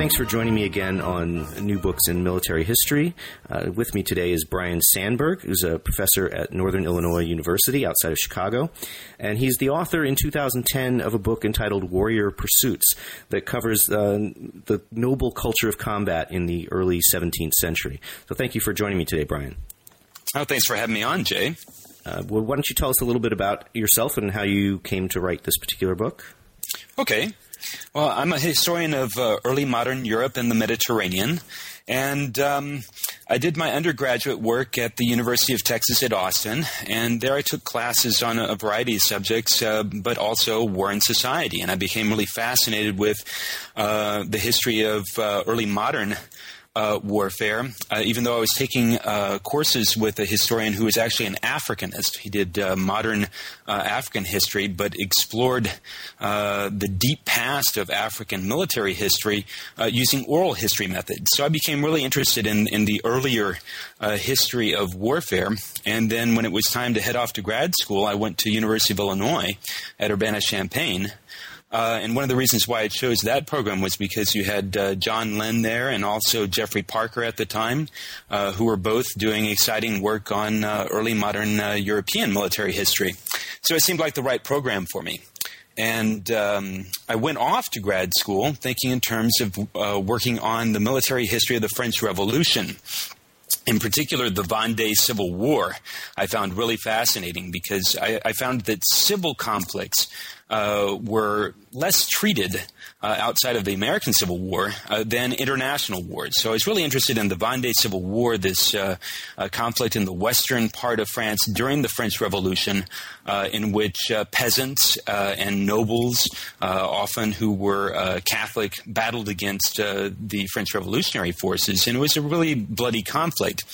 thanks for joining me again on New Books in Military History. Uh, with me today is Brian Sandberg, who's a professor at Northern Illinois University outside of Chicago. And he's the author in 2010 of a book entitled Warrior Pursuits that covers uh, the noble culture of combat in the early 17th century. So thank you for joining me today, Brian. Oh, thanks for having me on, Jay. Uh, well, why don't you tell us a little bit about yourself and how you came to write this particular book? Okay. Well, I'm a historian of uh, early modern Europe and the Mediterranean, and um, I did my undergraduate work at the University of Texas at Austin, and there I took classes on a, variety of subjects, uh, but also war and society, and I became really fascinated with uh, the history of uh, early modern uh, warfare, uh, even though I was taking uh, courses with a historian who was actually an Africanist. He did uh, modern uh, African history, but explored the deep past of African military history using oral history methods. So I became really interested in, in the earlier history of warfare. And then when it was time to head off to grad school, I went to University of Illinois at Urbana-Champaign uh, and one of the reasons why I chose that program was because you had uh, John Lynn there and also Geoffrey Parker at the time, uh, who were both doing exciting work on uh, early modern uh, European military history. So it seemed like the right program for me. And um, I went off to grad school thinking in terms of uh, working on the military history of the French Revolution in particular, the Vendée Civil War, I found really fascinating because I, I found that civil conflicts uh, were less treated uh, outside of the American Civil War uh, than international wars. So I was really interested in the Vendée Civil War, this uh, uh, conflict in the western part of France during the French Revolution, uh, in which peasants and nobles, often who were Catholic, battled against the French Revolutionary forces, and it was a really bloody conflict.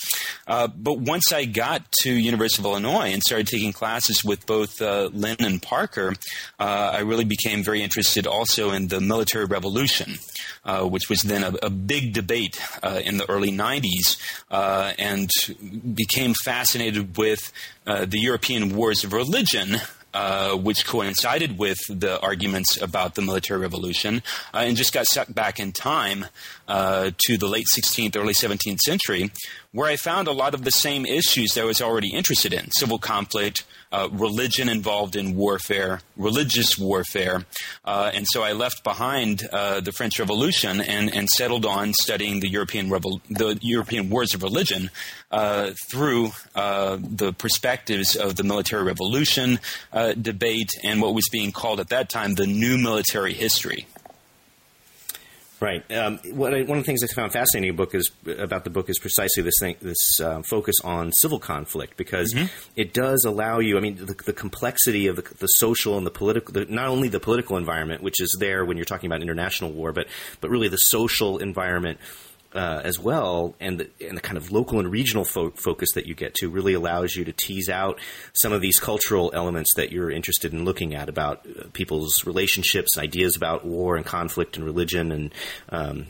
but once I got to University of Illinois and started taking classes with both Lynn and Parker, I really became very interested also in the military revolution, uh, which was then a, a big debate uh, in the early 90s, uh, and became fascinated with uh, the European wars of religion. Uh, which coincided with the arguments about the military revolution, uh, and just got sucked back in time to the late 16th, early 17th century, where I found a lot of the same issues that I was already interested in civil conflict, uh, religion involved in warfare, religious warfare. Uh, and so I left behind uh, the French Revolution and, and settled on studying the European, Revol- the European wars of religion uh, through uh, the perspectives of the military revolution uh, debate and what was being called at that time the new military history. Right. Um, what I, one of the things I found fascinating book is about the book is precisely this thing, this uh, focus on civil conflict because mm-hmm. it does allow you. I mean, the, the complexity of the, the, social and the political, the, not only the political environment, which is there when you're talking about international war, but but really the social environment uh, as well, and the, and the kind of local and regional fo- focus that you get to really allows you to tease out some of these cultural elements that you're interested in looking at about uh, people's relationships, ideas about war and conflict and religion, and um,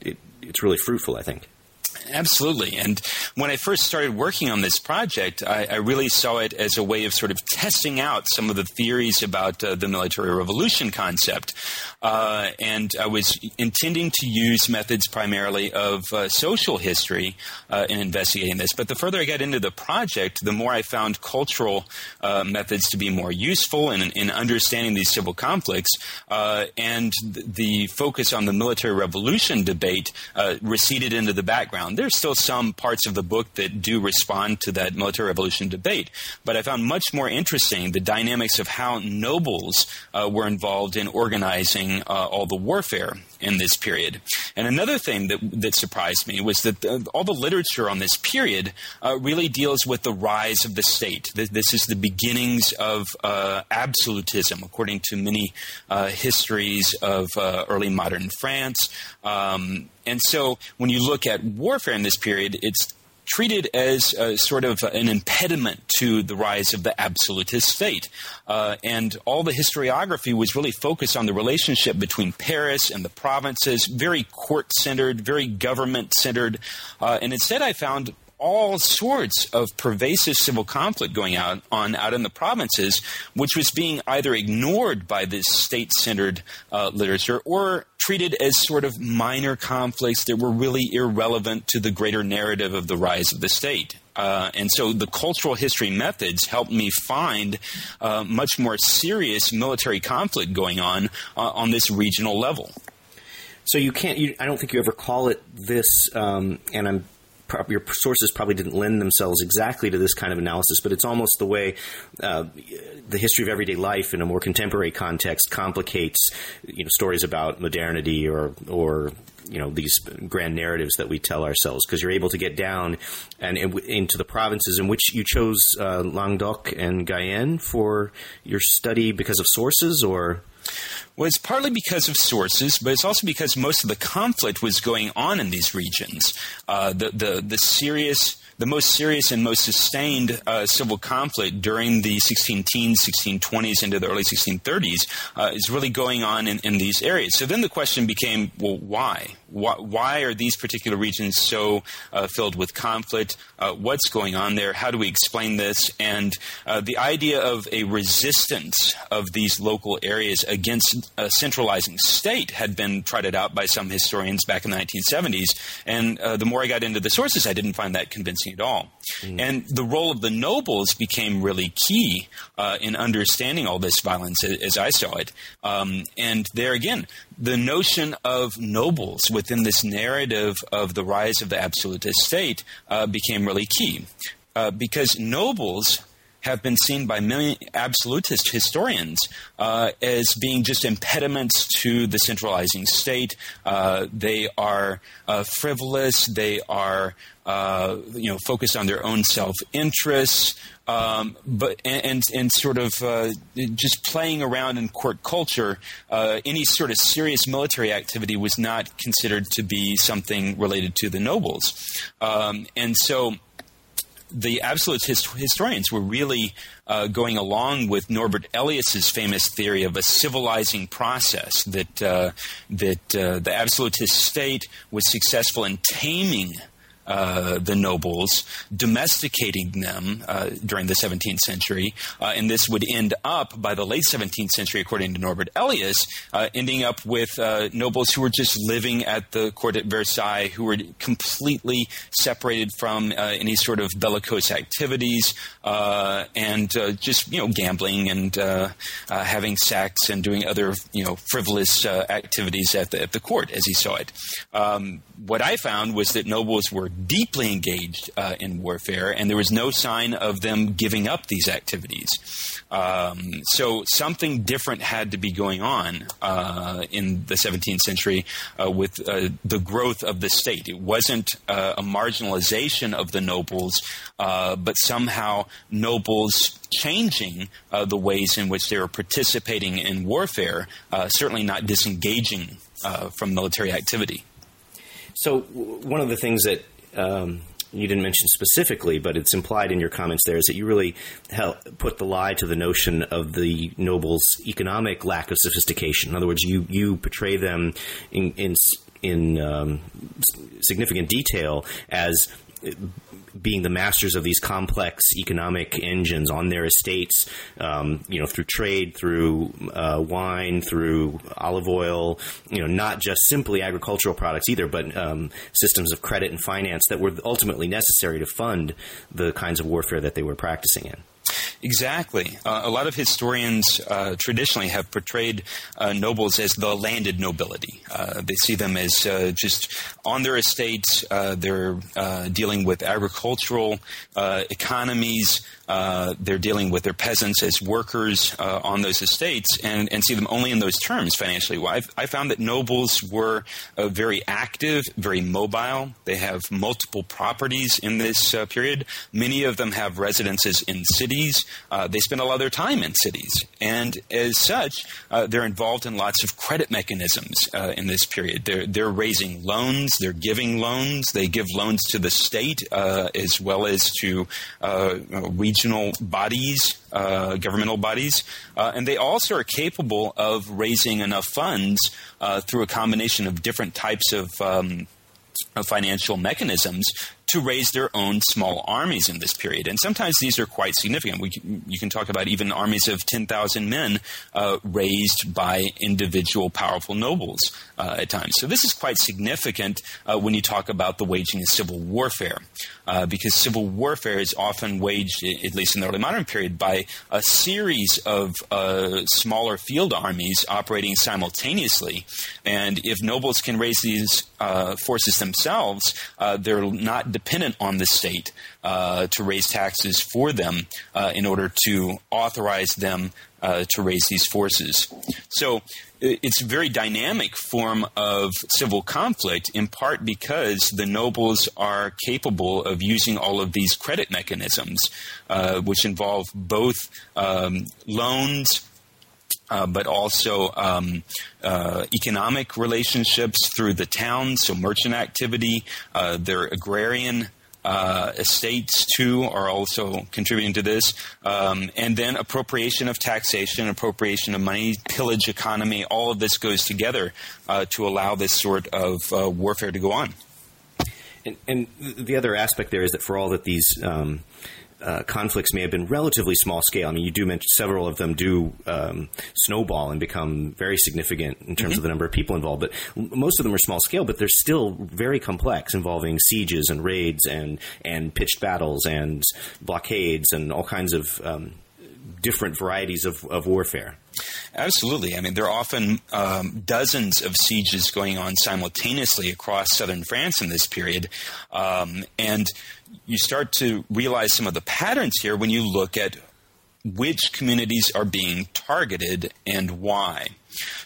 it, it's really fruitful, I think. Absolutely. And when I first started working on this project, I, I, really saw it as a way of sort of testing out some of the theories about uh, the military revolution concept. Uh, and I was intending to use methods primarily of uh, social history uh, in investigating this. But the further I got into the project, the more I found cultural uh, methods to be more useful in, in understanding these civil conflicts. Uh, and the focus on the military revolution debate receded into the background there's still some parts of the book that do respond to that military revolution debate, but I found much more interesting the dynamics of how nobles uh, were involved in organizing uh, all the warfare in this period. And another thing that, that surprised me was that the, all the literature on this period uh, really deals with the rise of the state. This is the beginnings of uh, absolutism, according to many uh, histories of uh, early modern France. Um, and so when you look at warfare in this period, it's treated as a, sort of an impediment to the rise of the absolutist state. Uh, and all the historiography was really focused on the relationship between Paris and the provinces, very court centered, very government centered. Uh, and instead, I found all sorts of pervasive civil conflict going out on out in the provinces, which was being either ignored by this state-centered uh, literature or treated as sort of minor conflicts that were really irrelevant to the greater narrative of the rise of the state. Uh, and so the cultural history methods helped me find uh, much more serious military conflict going on uh, on this regional level. So you can't. You, I don't think you ever call it this. Um, and I'm your sources probably didn't lend themselves exactly to this kind of analysis, but it's almost the way uh, the history of everyday life in a more contemporary context complicates, you know, stories about modernity or or you know these grand narratives that we tell ourselves because you're able to get down and, into the provinces in which you chose uh, Languedoc and Guyenne for your study because of sources or it's partly because of sources, but it's also because most of the conflict was going on in these regions. Uh, the, the, the serious the most serious and most sustained uh, civil conflict during the 16 teens, 1620s into the early 1630s uh, is really going on in, in, these areas. So then the question became, well, why? Why, why are these particular regions so uh, filled with conflict? Uh, what's going on there? How do we explain this? And uh, the idea of a resistance of these local areas against a centralizing state had been trotted out by some historians back in the 1970s. And uh, the more I got into the sources, I didn't find that convincing at all. Mm. And the role of the nobles became really key uh, in understanding all this violence as I saw it. Um, and there again, the notion of nobles within this narrative of the rise of the absolutist state uh, became really key. Uh, because nobles have been seen by many absolutist historians uh, as being just impediments to the centralizing state. Uh, they are uh, frivolous. They are uh, you know focused on their own self interests. Um, but and, and, sort of uh, just playing around in court culture, uh, any sort of serious military activity was not considered to be something related to the nobles, um, and so the absolute hist- historians were really uh, going along with Norbert Elias's famous theory of a civilizing process that uh, that uh, the absolutist state was successful in taming uh, the nobles, domesticating them uh, during the 17th century, uh, and this would end up by the late 17th century, according to Norbert Elias, uh, ending up with uh, nobles who were just living at the court at Versailles, who were completely separated from any sort of bellicose activities, and just you know gambling and having sex and doing other you know frivolous activities at the, at the court, as he saw it. Um, what I found was that nobles were deeply engaged uh, in warfare, and there was no sign of them giving up these activities. Um, so something different had to be going on uh, in the 17th century uh, with uh, the growth of the state. It wasn't uh, a marginalization of the nobles, uh, but somehow nobles changing the ways in which they were participating in warfare, certainly not disengaging from military activity. So, one of the things that um, you didn't mention specifically, but it's implied in your comments there, is that you really put the lie to the notion of the nobles' economic lack of sophistication. In other words, you you portray them in in, in um, significant detail as being the masters of these complex economic engines on their estates, um, you know, through trade, through uh, wine, through olive oil, you know, not just simply agricultural products either, but um, systems of credit and finance that were ultimately necessary to fund the kinds of warfare that they were practicing in. Exactly. Uh, a lot of historians uh, traditionally have portrayed uh, nobles as the landed nobility. Uh, they see them as uh, just on their estates, uh, they're dealing with agricultural economies, they're dealing with their peasants as workers on those estates, and, and see them only in those terms financially. Well, i found that nobles were very active, very mobile. They have multiple properties in this period. Many of them have residences in cities. Uh, they spend a lot of their time in cities, and as such, uh, they're involved in lots of credit mechanisms uh, in this period. They're they're raising loans, they're giving loans, they give loans to the state uh, as well as to uh, regional bodies. Uh, governmental bodies, and they also are capable of raising enough funds through a combination of different types of um, financial mechanisms to raise their own small armies in this period. And sometimes these are quite significant. We you can talk about even armies of 10,000 men uh, raised by individual powerful nobles uh, at times. So this is quite significant uh, when you talk about the waging of civil warfare, uh, because civil warfare is often waged, at least in the early modern period, by a series of uh, smaller field armies operating simultaneously. And if nobles can raise these uh, forces themselves, they're not dependent on the state uh, to raise taxes for them uh, in order to authorize them uh, to raise these forces. So it's a very dynamic form of civil conflict, in part because the nobles are capable of using all of these credit mechanisms, uh, which involve both um, loans uh, but also um, uh, economic relationships through the town, so merchant activity, uh, their agrarian uh, estates too are also contributing to this, um, and then appropriation of taxation, appropriation of money, pillage economy. All of this goes together uh, to allow this sort of uh, warfare to go on. And, and, the other aspect there is that for all that these um, uh, conflicts may have been relatively small scale. I mean, you do mention several of them do um, snowball and become very significant in terms mm-hmm. of the number of people involved. But most of them are small scale, but they're still very complex, involving sieges and raids and and pitched battles and blockades and all kinds of um, different varieties of, of warfare. Absolutely. I mean, there are often um, dozens of sieges going on simultaneously across southern France in this period. Um, and you start to realize some of the patterns here when you look at which communities are being targeted and why.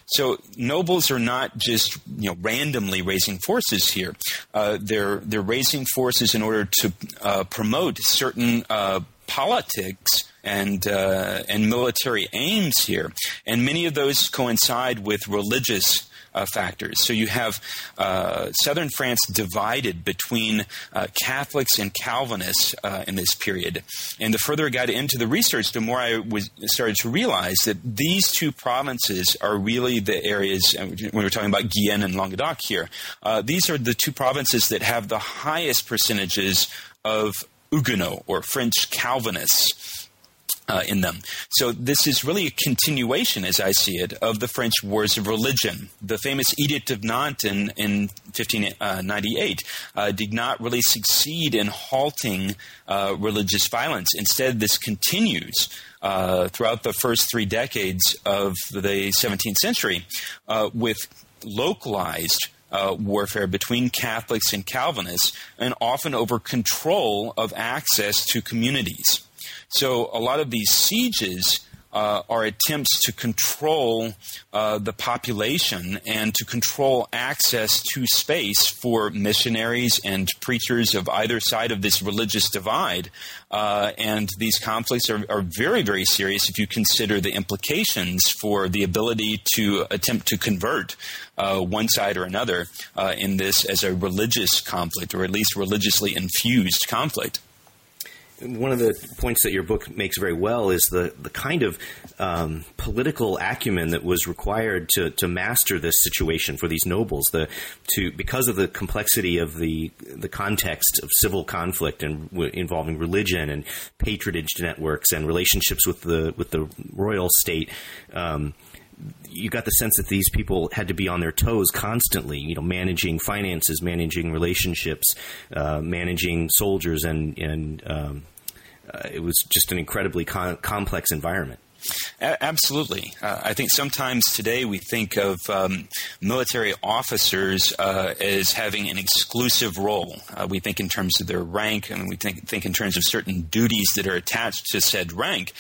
So nobles are not just you know randomly raising forces here. Uh, they're they're raising forces in order to uh, promote certain uh, politics and uh, and military aims here, and many of those coincide with religious. Uh, factors. So you have uh, southern France divided between uh, Catholics and Calvinists uh, in this period. And the further I got into the research, the more I was started to realize that these two provinces are really the areas uh, when we're talking about Guyenne and Languedoc here. Uh, these are the two provinces that have the highest percentages of Huguenot or French Calvinists uh, in them. So this is really a continuation, as I see it, of the French Wars of Religion. The famous Edict of Nantes in, in 1598 uh, did not really succeed in halting uh, religious violence. Instead, this continues. Uh, throughout the first three decades of the 17th century, uh, with localized uh, warfare between Catholics and Calvinists, and often over control of access to communities. So a lot of these sieges uh, are attempts to control uh, the population and to control access to space for missionaries and preachers of either side of this religious divide. Uh, and these conflicts are, are, very, very serious if you consider the implications for the ability to attempt to convert uh, one side or another uh, in this as a religious conflict or at least religiously infused conflict one of the points that your book makes very well is the, the kind of um, political acumen that was required to, to master this situation for these nobles. The to because of the complexity of the the context of civil conflict and w- involving religion and patronage networks and relationships with the with the royal state. Um, you got the sense that these people had to be on their toes constantly, you know, managing finances, managing relationships, uh, managing soldiers, and and um, uh, it was just an incredibly complex environment. Absolutely. Uh, I think sometimes today we think of um, military officers uh, as having an exclusive role. Uh, we think in terms of their rank, and we think, think in terms of certain duties that are attached to said rank.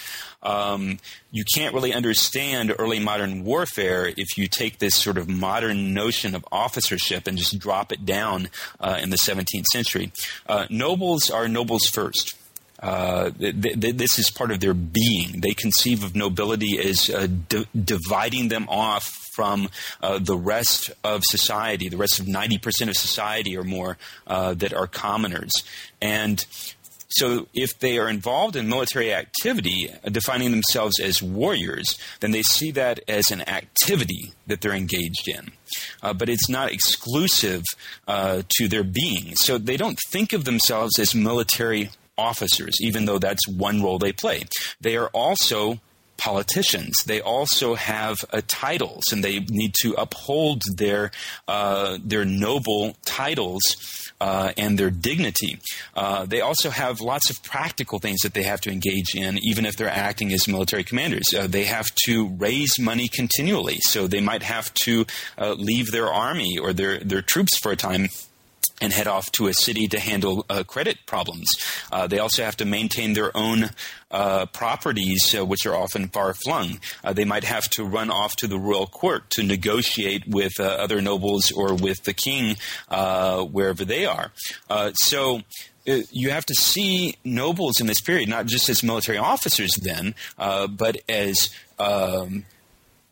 Um, you can't really understand early modern warfare if you take this sort of modern notion of officership and just drop it down uh, in the 17th century. Uh, nobles are nobles first. Uh, th- th- this is part of their being. They conceive of nobility as uh, d- dividing them off from uh, the rest of society, the rest of 90% of society or more uh, that are commoners. And So if they are involved in military activity, uh, defining themselves as warriors, then they see that as an activity that they're engaged in. Uh, but it's not exclusive uh, to their being. So they don't think of themselves as military officers, even though that's one role they play. They are also politicians. They also have uh, titles, and they need to uphold their uh, their noble titles. Uh, and their dignity. Uh, they also have lots of practical things that they have to engage in, even if they're acting as military commanders. Uh, they have to raise money continually, so they might have to uh, leave their army or their, their troops for a time and head off to a city to handle uh, credit problems. Uh, they also have to maintain their own uh, properties, uh, which are often far flung. Uh, they might have to run off to the royal court to negotiate with uh, other nobles or with the king wherever they are. so you have to see nobles in this period not just as military officers then, but as um,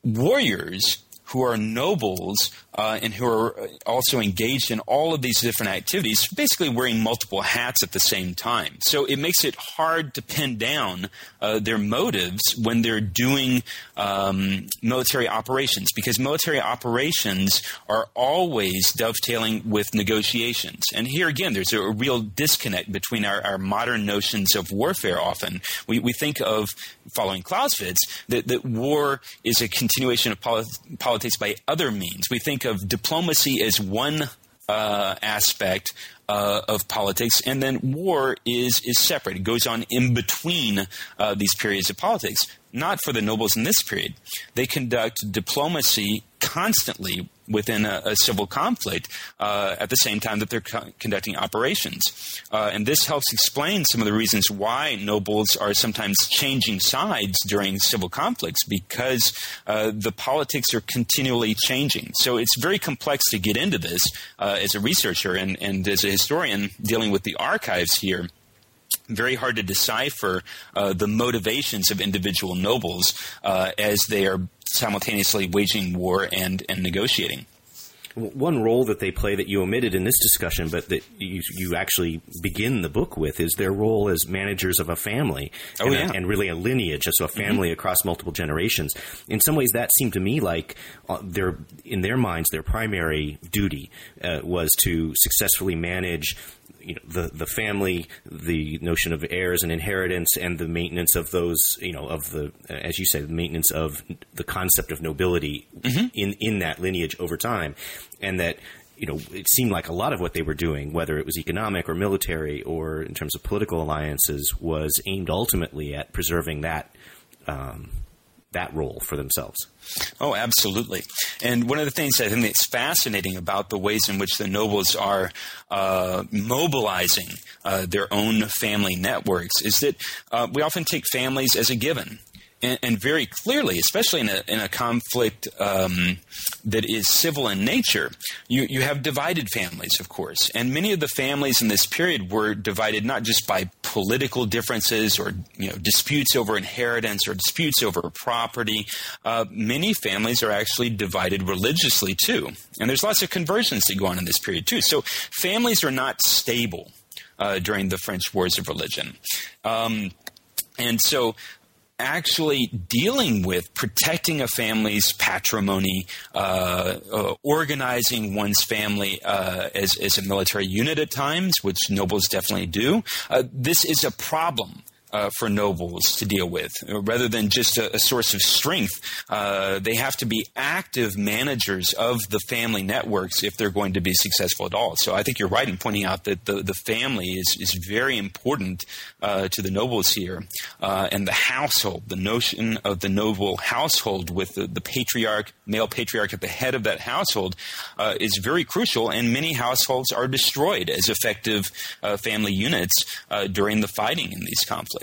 warriors who are nobles uh, and who are also engaged in all of these different activities, basically wearing multiple hats at the same time. So it makes it hard to pin down uh, their motives when they're doing um, military operations, because military operations are always dovetailing with negotiations. And here again, there's a, real disconnect between our, our, modern notions of warfare often. We, we think of, following Clausewitz, that, that war is a continuation of poli- politics by other means. We think of diplomacy as one uh, aspect uh, of politics, and then war is is separate. It goes on in between uh, these periods of politics. Not for the nobles in this period. They conduct diplomacy constantly within a, a civil conflict uh, at the same time that they're co- conducting operations. Uh, and this helps explain some of the reasons why nobles are sometimes changing sides during civil conflicts because uh, the politics are continually changing. So it's very complex to get into this uh, as a researcher and, and as a historian dealing with the archives here very hard to decipher uh, the motivations of individual nobles uh, as they are simultaneously waging war and, and negotiating. One role that they play that you omitted in this discussion, but that you, you actually begin the book with, is their role as managers of a family. Oh, and, yeah. a, and really a lineage, so a family mm-hmm. across multiple generations. In some ways, that seemed to me like uh, their, in their minds, their primary duty uh, was to successfully manage you know the the family, the notion of heirs and inheritance, and the maintenance of those you know of the as you say the maintenance of the concept of nobility mm-hmm. in in that lineage over time, and that you know, it seemed like a lot of what they were doing, whether it was economic or military or in terms of political alliances, was aimed ultimately at preserving that um, that role for themselves. Oh, absolutely. And one of the things I think that's fascinating about the ways in which the nobles are uh, mobilizing uh, their own family networks is that uh, we often take families as a given and, and very clearly, especially in a, in a conflict um, that is civil in nature, you, you have divided families, of course. And many of the families in this period were divided not just by political differences or you know, disputes over inheritance or disputes over property. Uh, many families are actually divided religiously, too. And there's lots of conversions that go on in this period, too. So families are not stable. Uh, during the French Wars of Religion. Um, and so actually dealing with protecting a family's patrimony, uh, uh, organizing one's family uh, as, as a military unit at times, which nobles definitely do. Uh, this is a problem uh, for nobles to deal with, rather than just a, a source of strength. Uh, they have to be active managers of the family networks if they're going to be successful at all. So I think you're right in pointing out that the, the family is, is very important uh, to the nobles here, uh, and the household, the notion of the noble household with the, the patriarch, male patriarch at the head of that household, uh, is very crucial. And many households are destroyed as effective uh, family units during the fighting in these conflicts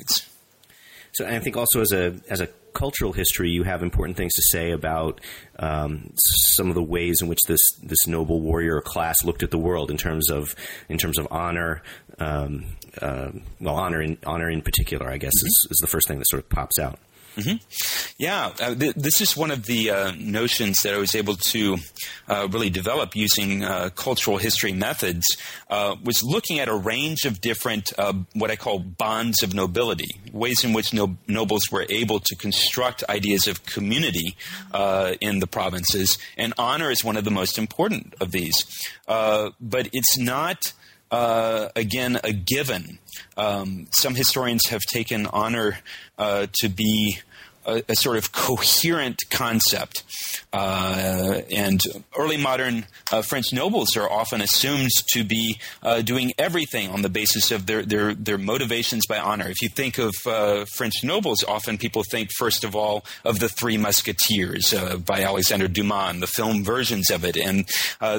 So I think also as a as a cultural history, you have important things to say about um, some of the ways in which this this noble warrior class looked at the world in terms of in terms of honor. Um, uh, well, honor in honor in particular, I guess, mm-hmm. is, is the first thing that sort of pops out. Mm-hmm. Yeah, uh, th- this is one of the uh, notions that I was able to uh, really develop using uh, cultural history methods. Uh, was looking at a range of different, uh, what I call bonds of nobility, ways in which no- nobles were able to construct ideas of community in the provinces, and honor is one of the most important of these. but it's not. Again, a given. Um, some historians have taken honor to be a, a sort of coherent concept. Uh, and early modern uh, French nobles are often assumed to be uh, doing everything on the basis of their, their, their motivations by honor. If you think of uh, French nobles, often people think, first of all, of the Three Musketeers uh, by Alexandre Dumas, the film versions of it, and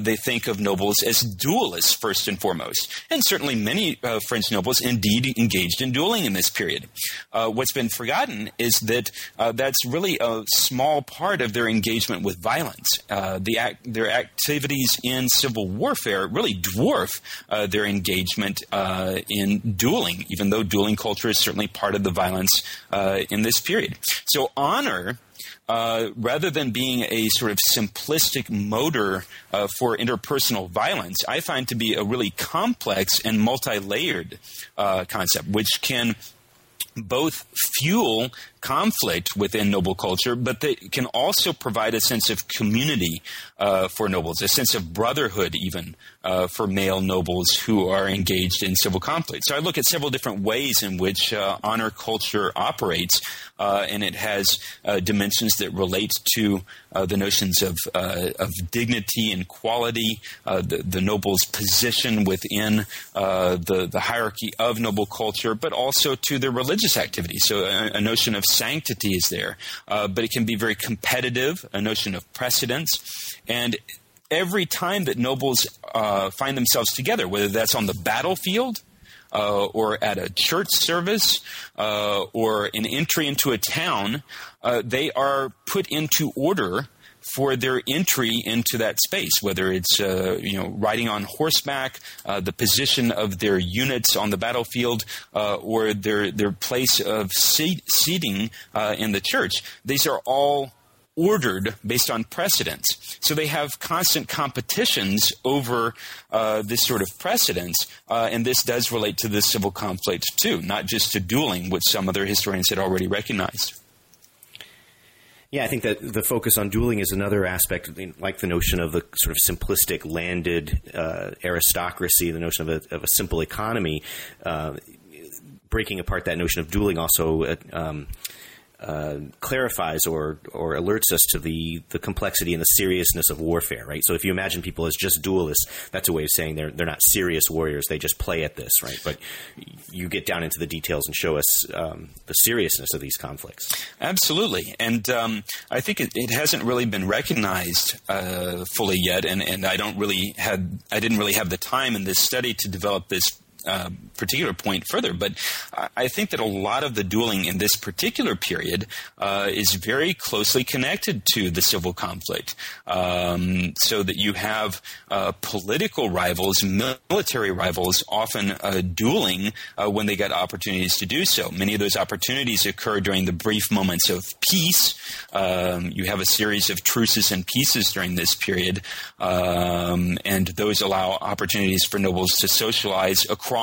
they think of nobles as duelists first and foremost. And certainly many French nobles indeed engaged in dueling in this period. what's been forgotten is that uh, that's really a small part of their engagement with violence. Uh, the act, their activities in civil warfare really dwarf uh, their engagement uh, in dueling, even though dueling culture is certainly part of the violence uh, in this period. So honor. Uh, rather than being a sort of simplistic motor uh, for interpersonal violence, I find to be a really complex and multi layered uh, concept, which can both fuel conflict within noble culture, but they can also provide a sense of community uh, for nobles, a sense of brotherhood, even uh, for male nobles who are engaged in civil conflict. So I look at several different ways in which uh, honor culture operates, uh, and it has uh, dimensions that relate to uh, the notions of, of dignity and quality, the, the, noble's position within the, the hierarchy of noble culture, but also to their religious activity. So a, a notion of sanctity is there, uh, but it can be very competitive, a notion of precedence. And every time that nobles uh, find themselves together, whether that's on the battlefield, uh, or at a church service uh, or an entry into a town, uh, they are put into order for their entry into that space, whether it's uh, you know riding on horseback, uh, the position of their units on the battlefield, uh, or their their place of seat, seating uh, in the church. These are all ordered based on precedence. So they have constant competitions over uh, this sort of precedence, uh, and this does relate to the civil conflict too, not just to dueling, which some other historians had already recognized. Yeah, I think that the focus on dueling is another aspect, like the notion of the sort of simplistic landed uh, aristocracy, the notion of a, of a simple economy. Uh, breaking apart that notion of dueling also uh, um, uh, clarifies or or alerts us to the the complexity and the seriousness of warfare, right? So if you imagine people as just duelists, that's a way of saying they're they're not serious warriors; they just play at this, right? But you get down into the details and show us um, the seriousness of these conflicts. Absolutely, and um, I think it, it, hasn't really been recognized uh, fully yet, and and I don't really had I didn't really have the time in this study to develop this uh, particular point further, but I think that a lot of the dueling in this particular period uh, is very closely connected to the civil conflict. Um, so that you have uh, political rivals, military rivals, often uh, dueling uh, when they get opportunities to do so. Many of those opportunities occur during the brief moments of peace. Um, you have a series of truces and peaces during this period, um, and those allow opportunities for nobles to socialize across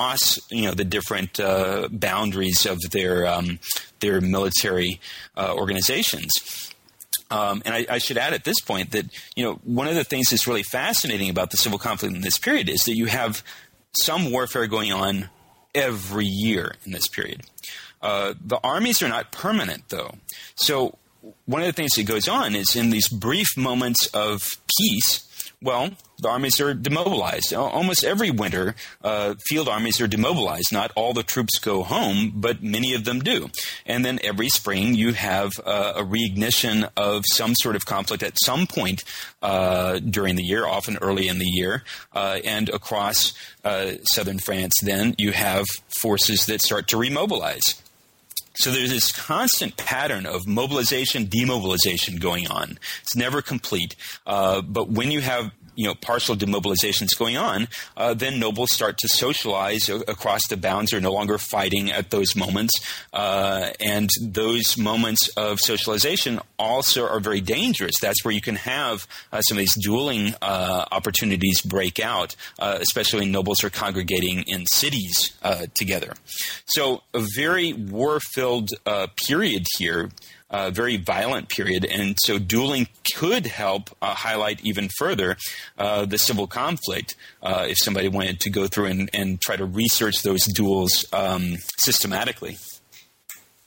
you know the different uh, boundaries of their um, their military uh, organizations. Um, and I, I, should add at this point that you know one of the things that's really fascinating about the civil conflict in this period is that you have some warfare going on every year in this period. Uh, the armies are not permanent, though. So one of the things that goes on is in these brief moments of peace, well, the armies are demobilized. Almost every winter, uh, field armies are demobilized. Not all the troops go home, but many of them do. And then every spring, you have uh, a reignition of some sort of conflict at some point uh, during the year, often early in the year. Uh, and across uh, southern France, then you have forces that start to remobilize. So there's this constant pattern of mobilization, demobilization going on. It's never complete. Uh, but when you have you know partial demobilizations going on, uh, then nobles start to socialize across the bounds. They're no longer fighting at those moments, uh, and those moments of socialization also are very dangerous. That's where you can have uh, some of these dueling uh, opportunities break out, uh, especially when nobles are congregating in cities uh, together. So a very war-filled period here very violent period, and so dueling could help uh, highlight even further uh, the civil conflict uh, if somebody wanted to go through and, and try to research those duels um, systematically.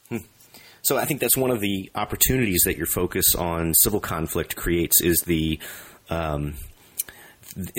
Hmm. So I think that's one of the opportunities that your focus on civil conflict creates is the um,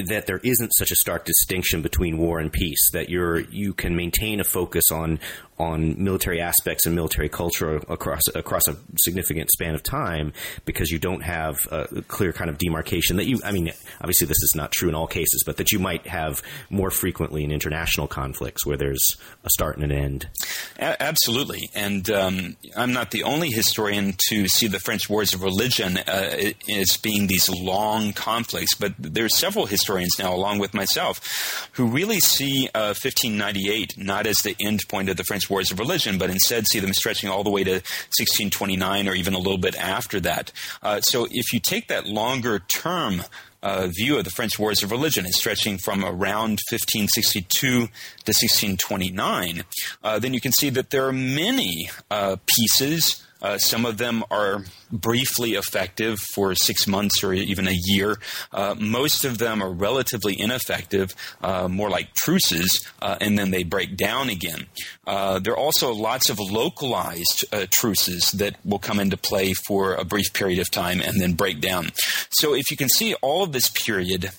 that there isn't such a stark distinction between war and peace. That you're you can maintain a focus on on military aspects and military culture across across a significant span of time because you don't have a clear kind of demarcation that you I mean obviously this is not true in all cases but that you might have more frequently in international conflicts where there's a start and an end. A- absolutely. And um, I'm not the only historian to see the French wars of religion uh, as being these long conflicts but there's several historians now along with myself who really see uh, 1598 not as the end point of the French wars of religion, but instead see them stretching all the way to 1629 or even a little bit after that. Uh, so if you take that longer term uh, view of the French wars of religion is stretching from around 1562 to 1629, uh, then you can see that there are many uh, peaces uh, some of them are briefly effective for six months or even a year. Uh, most of them are relatively ineffective, uh, more like truces, uh, and then they break down again. Uh, there are also lots of localized uh, truces that will come into play for a brief period of time and then break down. So if you can see all of this period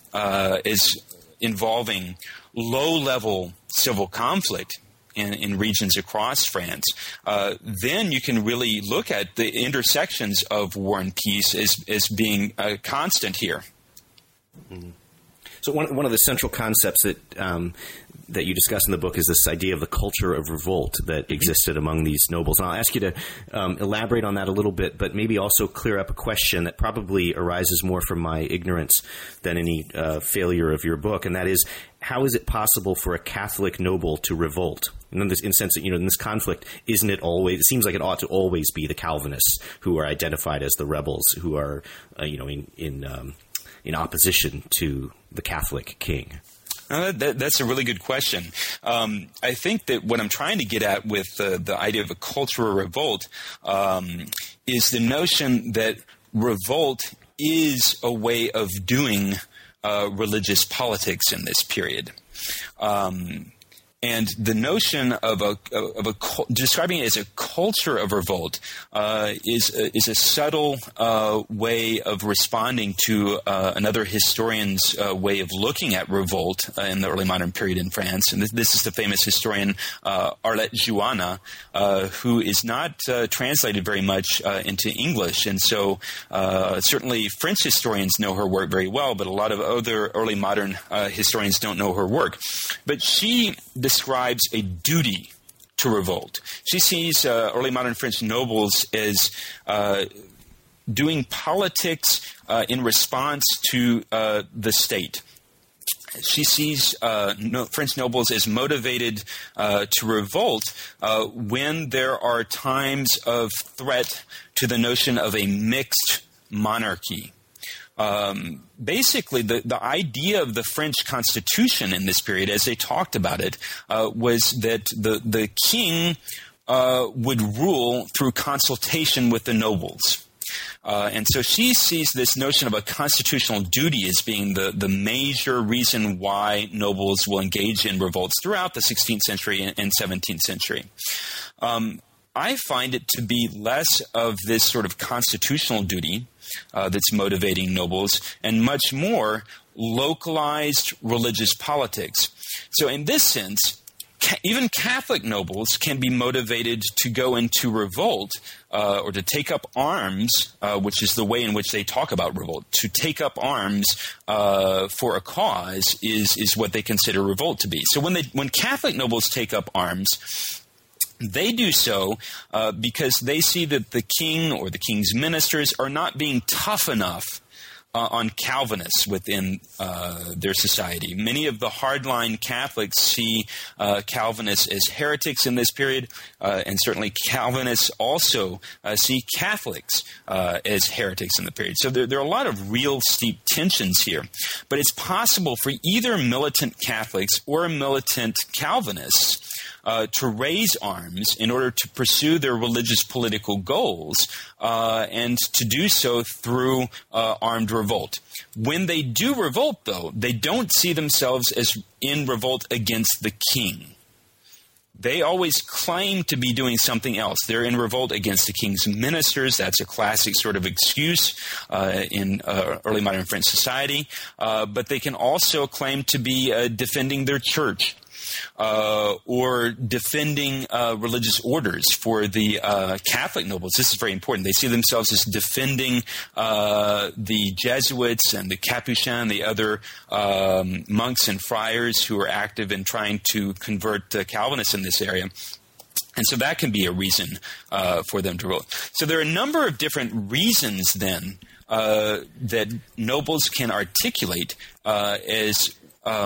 is involving low level civil conflict in, in regions across France, uh, then you can really look at the intersections of war and peace as, as being a constant here. Mm-hmm. So one one of the central concepts that um, that you discuss in the book is this idea of the culture of revolt that existed among these nobles. And I'll ask you to um, elaborate on that a little bit, but maybe also clear up a question that probably arises more from my ignorance than any uh, failure of your book, and that is how is it possible for a Catholic noble to revolt? In the, in sense you know, in this conflict, isn't it always, it seems like it ought to always be the Calvinists who are identified as the rebels who are, uh, you know, in, in, um, in opposition to the Catholic king. Uh, that, that's a really good question. Um, I think that what I'm trying to get at with uh, the idea of a cultural revolt um, is the notion that revolt is a way of doing uh, religious politics in this period. Um, and the notion of a of a describing it as a culture of revolt uh, is a, is a subtle uh, way of responding to uh, another historian's uh, way of looking at revolt uh, in the early modern period in France. And this, this is the famous historian uh, Arlette Jouanna, who is not translated very much into English, and so certainly French historians know her work very well, but a lot of other early modern historians don't know her work. But she describes a duty to revolt. She sees uh, early modern French nobles as uh, doing politics uh, in response to uh, the state. She sees uh, no, French nobles as motivated uh, to revolt when there are times of threat to the notion of a mixed monarchy um, basically the, the idea of the French Constitution in this period, as they talked about it, uh, was that the, the king uh, would rule through consultation with the nobles. Uh, and so she sees this notion of a constitutional duty as being the, the major reason why nobles will engage in revolts throughout the 16th century and, 17th century. Um, I find it to be less of this sort of constitutional duty uh, that's motivating nobles, and much more localized religious politics. So, in this sense, ca- even Catholic nobles can be motivated to go into revolt uh, or to take up arms, uh, which is the way in which they talk about revolt. To take up arms uh, for a cause is is what they consider revolt to be. So when they when Catholic nobles take up arms, they do so uh, because they see that the king or the king's ministers are not being tough enough uh, on Calvinists within uh, their society. Many of the hardline Catholics see uh, Calvinists as heretics in this period, uh, and certainly Calvinists also uh, see Catholics uh, as heretics in the period. So there, there, are a lot of real steep tensions here. But it's possible for either militant Catholics or militant Calvinists uh, to raise arms in order to pursue their religious political goals, uh, and to do so through uh, armed revolt. When they do revolt, though, they don't see themselves as in revolt against the king. They always claim to be doing something else. They're in revolt against the king's ministers. That's a classic sort of excuse uh, in uh, early modern French society. Uh, but they can also claim to be uh, defending their church uh, or defending uh, religious orders for the uh, Catholic nobles. This is very important. They see themselves as defending uh, the Jesuits and the Capuchin, the other um, monks and friars who are active in trying to convert uh, Calvinists in this area. And so that can be a reason uh, for them to vote. So there are a number of different reasons then uh, that nobles can articulate uh, as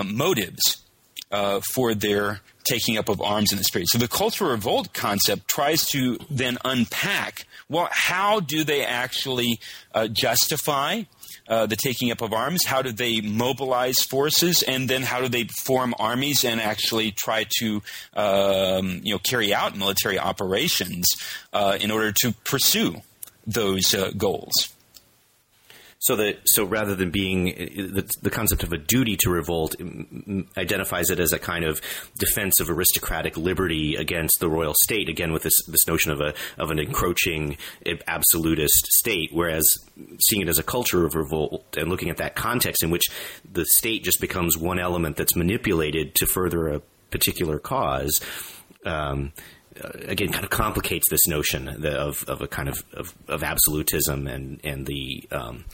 motives uh, for their taking up of arms in the period. So the cultural revolt concept tries to then unpack well, how do they actually uh, justify uh, the taking up of arms? How do they mobilize forces, and then how do they form armies and actually try to um, you know carry out military operations uh, in order to pursue those uh, goals? So that so rather than being the, the, concept of a duty to revolt identifies it as a kind of defense of aristocratic liberty against the royal state. Again, with this this notion of a of an encroaching absolutist state, whereas seeing it as a culture of revolt and looking at that context in which the state just becomes one element that's manipulated to further a particular cause. Um, again kind of complicates this notion of, of a kind of, of, of absolutism and and the um,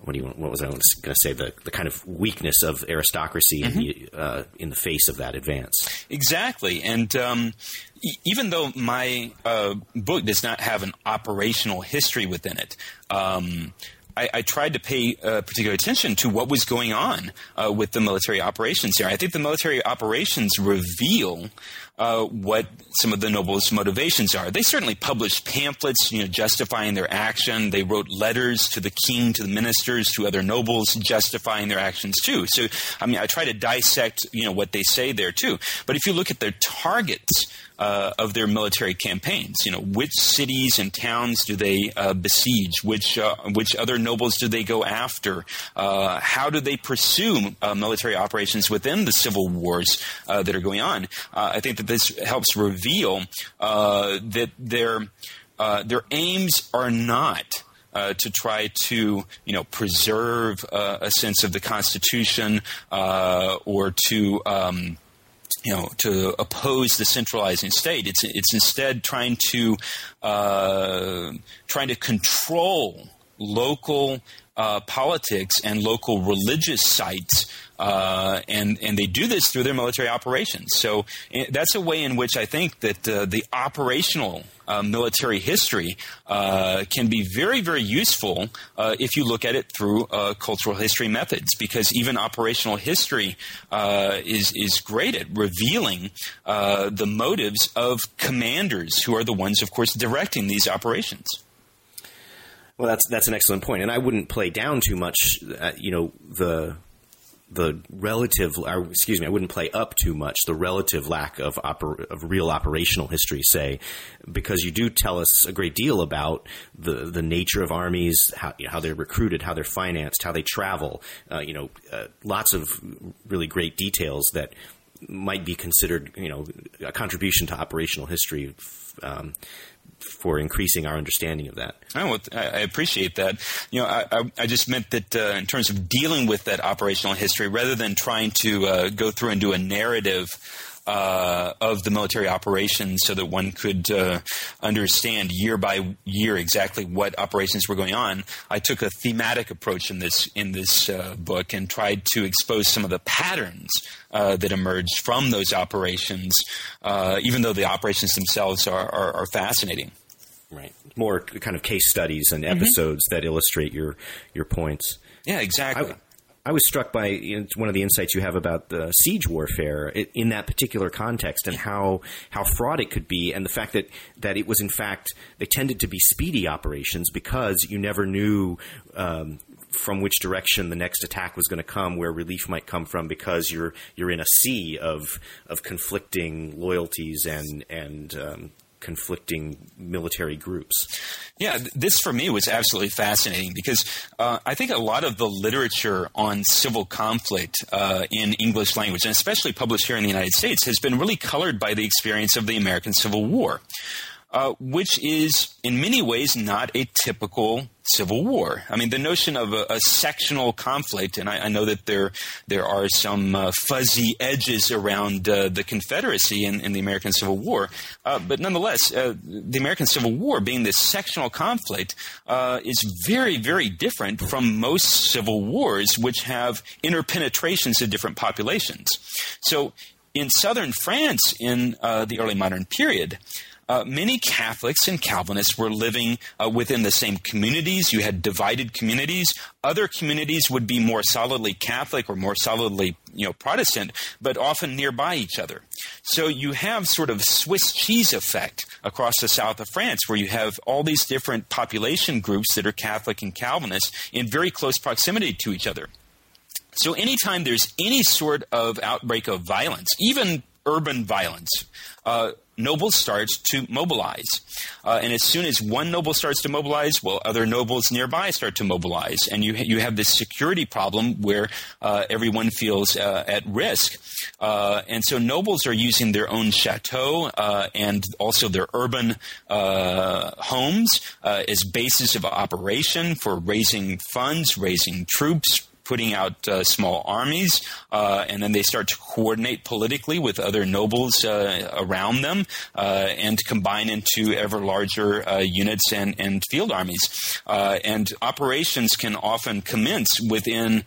what do you what was I going to say the the kind of weakness of aristocracy mm-hmm. in, the, uh, in the face of that advance. Exactly, and um, e- even though my uh, book does not have an operational history within it. Um, I, I, tried to pay uh, particular attention to what was going on uh, with the military operations here. I think the military operations reveal uh, what some of the nobles' motivations are. They certainly published pamphlets, you know, justifying their action. They wrote letters to the king, to the ministers, to other nobles, justifying their actions too. So, I mean, I try to dissect, you know, what they say there too. But if you look at their targets, uh, of their military campaigns. You know, which cities and towns do they uh, besiege? Which uh, which other nobles do they go after? Uh, how do they pursue uh, military operations within the civil wars that are going on? I think that this helps reveal that their their aims are not. Uh, to try to you know preserve uh, a sense of the Constitution uh, or to um, you know, to oppose the centralizing state. It's it's instead trying to uh, trying to control local uh, politics and local religious sites, uh, and and they do this through their military operations. So eh, that's a way in which I think that uh, the operational uh, military history uh, can be very very useful uh, if you look at it through cultural history methods, because even operational history is is great at revealing the motives of commanders who are the ones, of course, directing these operations. Well, that's that's an excellent point, and I wouldn't play down too much. Uh, you know the the relative, or excuse me, I wouldn't play up too much the relative lack of oper- of real operational history, say, because you do tell us a great deal about the the nature of armies, how you know, how they're recruited, how they're financed, how they travel. Uh, you know, uh, lots of really great details that might be considered, you know, a contribution to operational history. Um, for increasing our understanding of that. I appreciate that. You know, I, I just meant that uh, in terms of dealing with that operational history, rather than trying to uh, go through and do a narrative uh, of the military operations so that one could uh, understand year by year exactly what operations were going on. I took a thematic approach in this in this uh, book and tried to expose some of the patterns uh, that emerged from those operations, uh, even though the operations themselves are, are, are fascinating. Right, more kind of case studies and mm-hmm. episodes mm-hmm. that illustrate your your points. Yeah, exactly. I, I was struck by you know, one of the insights you have about the siege warfare in that particular context and how how fraught it could be, and the fact that that it was in fact they tended to be speedy operations because you never knew. Um, from which direction the next attack was going to come, where relief might come from, because you're you're in a sea of of conflicting loyalties and and um, conflicting military groups. Yeah, this for me was absolutely fascinating because uh, I think a lot of the literature on civil conflict uh, in English language, and especially published here in the United States, has been really colored by the experience of the American Civil War uh, which is in many ways not a typical civil war. I mean, the notion of a, a sectional conflict, and I, I, know that there there are some uh, fuzzy edges around uh, the Confederacy in, in, the American Civil War, uh, but nonetheless, uh, the American Civil War, being this sectional conflict, uh, is very, very different from most civil wars, which have interpenetrations of different populations. So. In southern France, in the early modern period, uh, many Catholics and Calvinists were living uh, within the same communities. You had divided communities. Other communities would be more solidly Catholic or more solidly, you know, Protestant, but often nearby each other. So you have sort of Swiss cheese effect across the south of France, where you have all these different population groups that are Catholic and Calvinist in very close proximity to each other. So anytime there's any sort of outbreak of violence, even urban violence, uh, nobles start to mobilize. Uh, and as soon as one noble starts to mobilize, well, other nobles nearby start to mobilize. And you, you have this security problem where uh, everyone feels uh, at risk. Uh, and so nobles are using their own chateau uh, and also their urban uh, homes as bases of operation for raising funds, raising troops, putting out uh, small armies, uh, and then they start to coordinate politically with other nobles uh, around them uh, and combine into ever larger uh, units and, and field armies. and operations can often commence within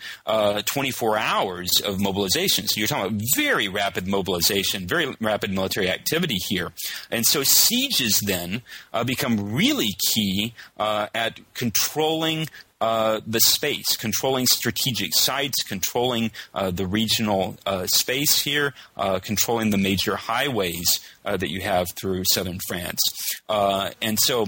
24 hours of mobilization. So you're talking about very rapid mobilization, very rapid military activity here. And so sieges then become really key at controlling uh, the space, controlling strategic sites, controlling uh, the regional uh, space here, uh, controlling the major highways uh, that you have through southern France. and so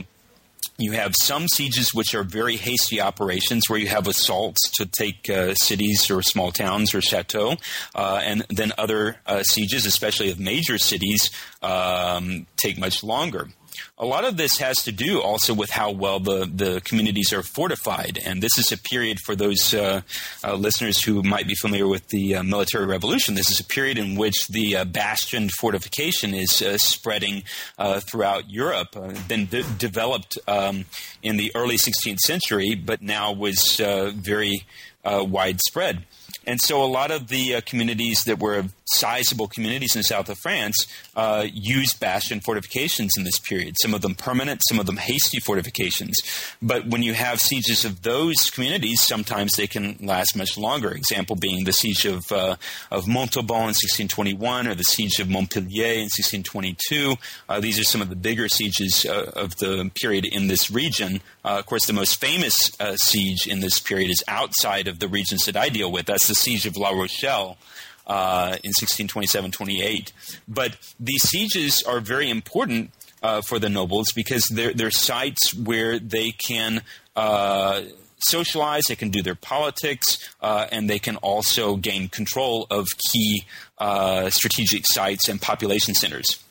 you have some sieges which are very hasty operations where you have assaults to take uh, cities or small towns or chateaux, uh, and then other uh, sieges, especially of major cities, um, take much longer a lot of this has to do also with how well the, the communities are fortified. And this is a period for those uh, uh, listeners who might be familiar with the uh, military revolution. This is a period in which the uh, bastion fortification is uh, spreading uh, throughout Europe, de- developed um, in the early 16th century, but now was very widespread. And so a lot of the communities that were sizable communities in the south of France uh, used bastion fortifications in this period. Some of them permanent, some of them hasty fortifications. But when you have sieges of those communities, sometimes they can last much longer. Example being the siege of, uh, of Montauban in 1621 or the siege of Montpellier in 1622. Uh, these are some of the bigger sieges uh, of the period in this region. Uh, of course, the most famous siege in this period is outside of the regions that I deal with. That's the siege of La Rochelle. Uh, in 1627-28. But these sieges are very important uh, for the nobles because they're, they're sites where they can uh, socialize, they can do their politics, uh, and they can also gain control of key uh, strategic sites and population centers.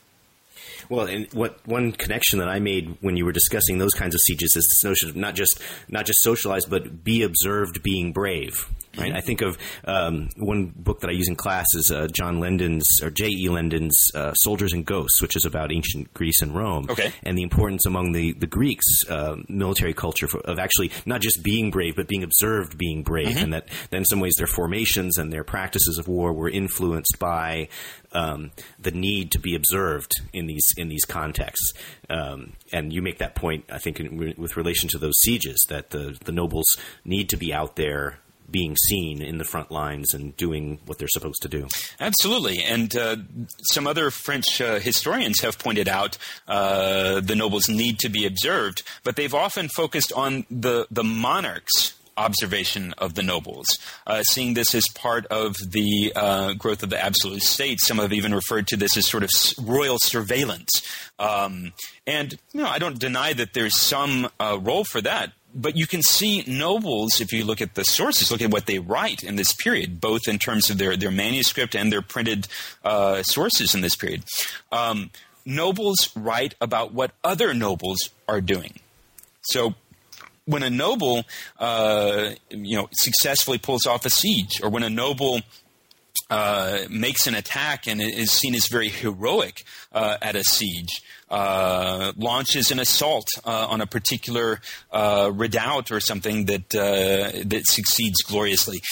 Well, and what one connection that I made when you were discussing those kinds of sieges is this notion of not just not just socialize, but be observed being brave. Right. Mm-hmm. I think of um, one book that I use in class is uh, John Lendon's or J. E. Lendon's uh, "Soldiers and Ghosts," which is about ancient Greece and Rome, okay. and the importance among the the Greeks uh, military culture for, of actually not just being brave, but being observed being brave, mm-hmm. and that, that in some ways their formations and their practices of war were influenced by um, the need to be observed in these in these contexts. Um, and you make that point, I think, in, with relation to those sieges, that the the nobles need to be out there being seen in the front lines and doing what they're supposed to do. Absolutely. And uh, some other French uh, historians have pointed out uh, the nobles need to be observed, but they've often focused on the, the monarchs observation of the nobles, uh, seeing this as part of the uh, growth of the absolute state. Some have even referred to this as sort of royal surveillance. Um, and you know, I don't deny that there's some uh, role for that. But you can see nobles, if you look at the sources, look at what they write in this period, both in terms of their, their manuscript and their printed uh, sources in this period. Um, nobles write about what other nobles are doing. So when a noble, uh, you know, successfully pulls off a siege, or when a noble uh, makes an attack and is seen as very heroic uh, at a siege, uh, launches an assault uh, on a particular uh, redoubt or something that uh, that succeeds gloriously.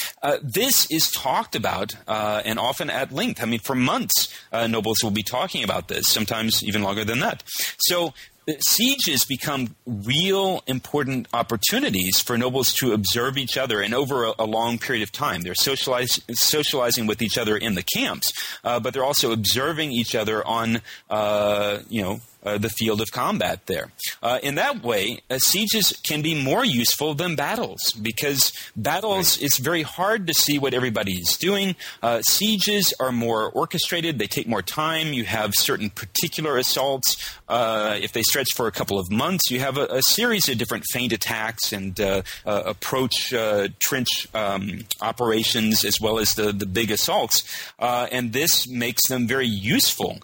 This is talked about and often at length. I mean, for months, nobles will be talking about this. Sometimes even longer than that. So sieges become real important opportunities for nobles to observe each other and over a, a long period of time. They're socialize, socializing with each other in the camps, uh, but they're also observing each other on, uh, you know, uh, the field of combat there. Uh, in that way, uh, sieges can be more useful than battles because battles right. it's very hard to see what everybody is doing. Uh, sieges are more orchestrated; they take more time. You have certain particular assaults. Uh, if they stretch for a couple of months, you have a, a series of different feint attacks and approach trench um, operations as well as the the big assaults, and this makes them very useful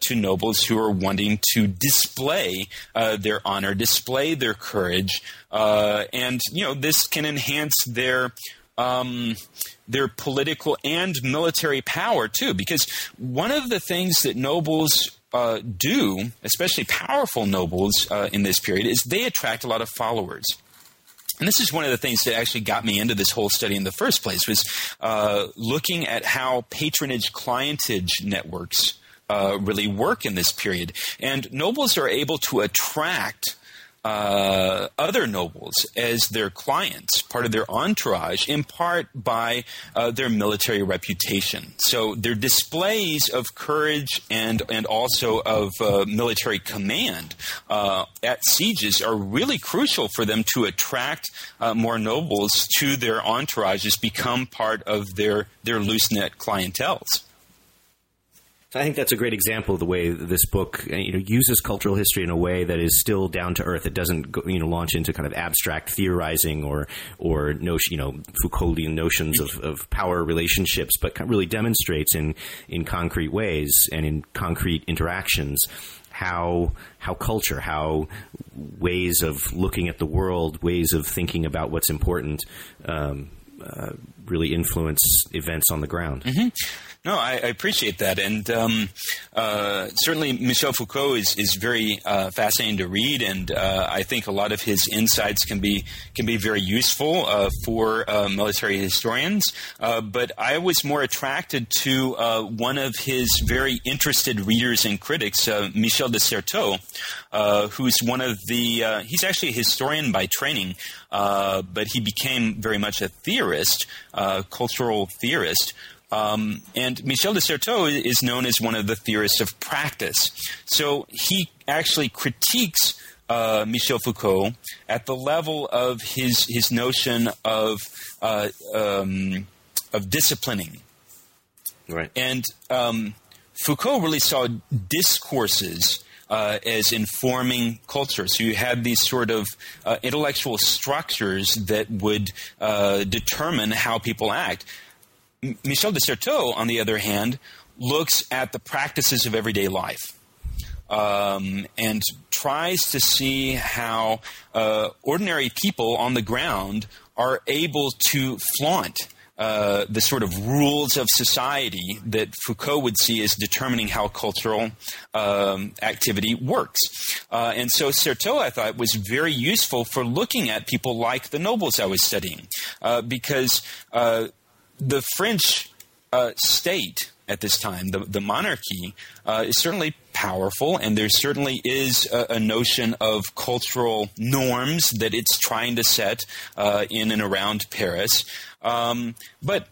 to nobles who are wanting to display uh, their honor, display their courage, uh, and you know this can enhance their. Um, their political and military power too, because one of the things that nobles uh, do, especially powerful nobles uh, in this period, is they attract a lot of followers. And this is one of the things that actually got me into this whole study in the first place was uh, looking at how patronage clientage networks uh, really work in this period. And nobles are able to attract uh, other nobles as their clients, part of their entourage, in part by uh, their military reputation. So their displays of courage and and also of uh, military command uh, at sieges are really crucial for them to attract uh, more nobles to their entourages, become part of their their loose knit clientels. I think that's a great example of the way this book you know uses cultural history in a way that is still down to earth. It doesn't go, you know launch into kind of abstract theorizing or or notion, you know Foucauldian notions of, of power relationships, but really demonstrates in in concrete ways and in concrete interactions how how culture, how ways of looking at the world, ways of thinking about what's important, um, uh, really influence events on the ground. Mm-hmm. No, I, I appreciate that, and um, uh, certainly Michel Foucault is is very uh, fascinating to read, and uh, I think a lot of his insights can be can be very useful uh, for uh, military historians. Uh, but I was more attracted to one of his very interested readers and critics, Michel de Certeau, who's one of the he's actually a historian by training, but he became very much a theorist, cultural theorist. Um, and Michel de Certeau is known as one of the theorists of practice. So he actually critiques uh, Michel Foucault at the level of his his notion of uh, um, of disciplining. Right. And um, Foucault really saw discourses. Uh, as informing culture. So you had these sort of uh, intellectual structures that would uh, determine how people act. Michel de Certeau, on the other hand, looks at the practices of everyday life. Um, and tries to see how uh, ordinary people on the ground are able to flaunt uh, the sort of rules of society that Foucault would see as determining how cultural um, activity works. Uh, and so Certeau, I thought, was very useful for looking at people like the nobles I was studying, uh, because uh, the French uh, state at this time, the, the monarchy, uh, is certainly powerful, and there certainly is a, a, notion of cultural norms that it's trying to set uh, in and around Paris. Um, but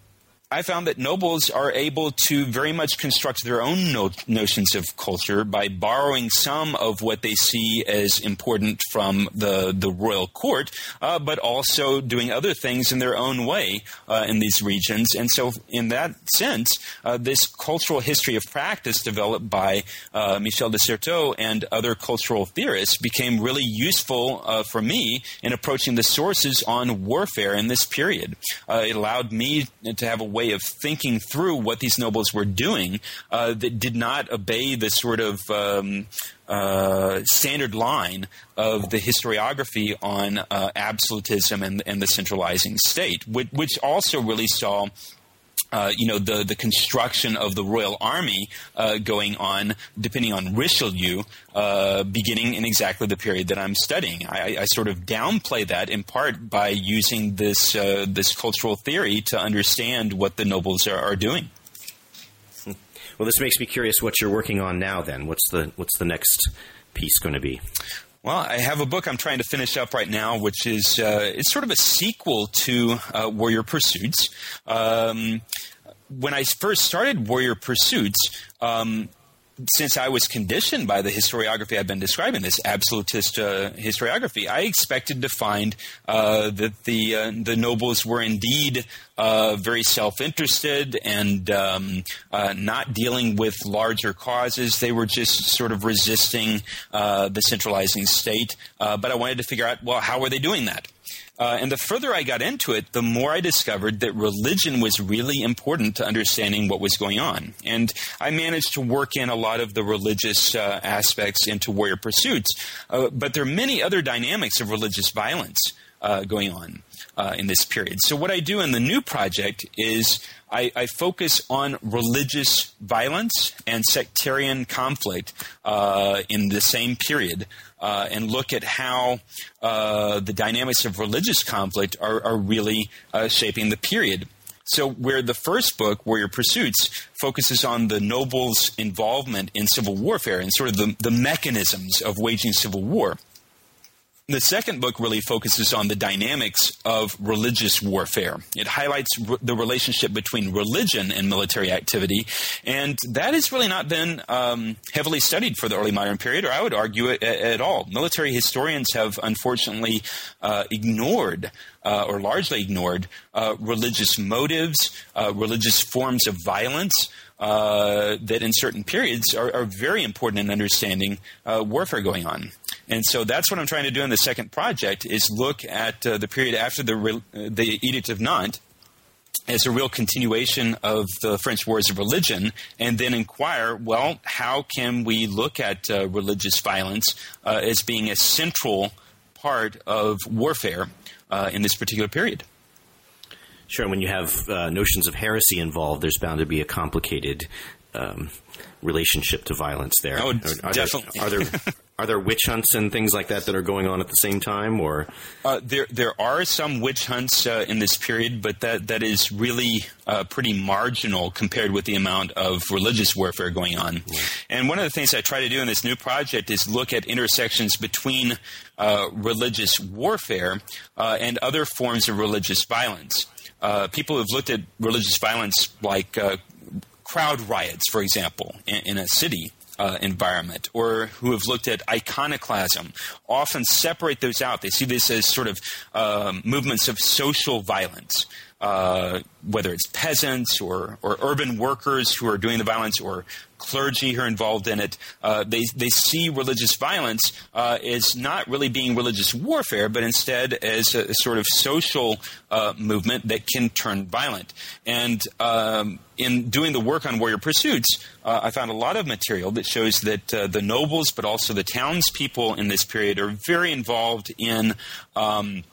I found that nobles are able to very much construct their own no- notions of culture by borrowing some of what they see as important from the, the royal court, uh, but also doing other things in their own way uh, in these regions. And so, in that sense, uh, this cultural history of practice developed by uh, Michel de Certeau and other cultural theorists became really useful uh, for me in approaching the sources on warfare in this period. Uh, it allowed me to have a way of thinking through what these nobles were doing uh, that did not obey the sort of um, uh, standard line of the historiography on uh, absolutism and, and, the centralizing state, which, which also really saw uh, you know the the construction of the royal army uh, going on, depending on Richelieu, uh, beginning in exactly the period that I'm studying. I, I, sort of downplay that in part by using this uh, this cultural theory to understand what the nobles are, are doing. Well, this makes me curious what you're working on now. Then, what's the what's the next piece going to be? Well, I have a book I'm trying to finish up right now, which is uh, it's sort of a sequel to uh, Warrior Pursuits. Um, when I first started Warrior Pursuits, um, since I was conditioned by the historiography I've been describing, this absolutist uh, historiography, I expected to find uh, that the uh, the nobles were indeed uh, very self-interested and um, uh, not dealing with larger causes. They were just sort of resisting uh, the centralizing state. but I wanted to figure out, well, how were they doing that? Uh, and the further I got into it, the more I discovered that religion was really important to understanding what was going on. And I managed to work in a lot of the religious uh, aspects into warrior pursuits. Uh, but there are many other dynamics of religious violence uh, going on uh, in this period. So, what I do in the new project is I, I focus on religious violence and sectarian conflict uh, in the same period uh, and look at how uh, the dynamics of religious conflict are, are really uh, shaping the period. So, where the first book, Warrior Pursuits, focuses on the nobles' involvement in civil warfare and sort of the, the mechanisms of waging civil war, the second book really focuses on the dynamics of religious warfare. It highlights r- the relationship between religion and military activity, and that has really not been um, heavily studied for the early modern period, or I would argue it at, at all. Military historians have unfortunately uh, ignored. Uh, or largely ignored uh, religious motives, uh, religious forms of violence, uh, that in certain periods are, are, very important in understanding uh, warfare going on. And so that's what I'm trying to do in the second project is look at uh, the period after the, uh, the Edict of Nantes as a real continuation of the French Wars of Religion, and then inquire, well, how can we look at uh, religious violence uh, as being a central part of warfare in this particular period? Sure. When you have uh, notions of heresy involved, there's bound to be a complicated um, relationship to violence there. Oh, are, are definitely. There, are there are there witch hunts and things like that that are going on at the same time, or uh, there there are some witch hunts uh, in this period, but that that is really uh, pretty marginal compared with the amount of religious warfare going on. Yeah. And one of the things I try to do in this new project is look at intersections between uh, religious warfare uh, and other forms of religious violence. Uh, people have looked at religious violence like crowd riots, for example, in, in a city uh, environment, or who have looked at iconoclasm, often separate those out. They see this as sort of um, movements of social violence. Uh, whether it's peasants or, or urban workers who are doing the violence or clergy who are involved in it, uh, they, they see religious violence uh, as not really being religious warfare, but instead as a, a sort of social uh, movement that can turn violent. And um, in doing the work on warrior pursuits, uh, I found a lot of material that shows that uh, the nobles, but also the townspeople in this period, are very involved in. Um,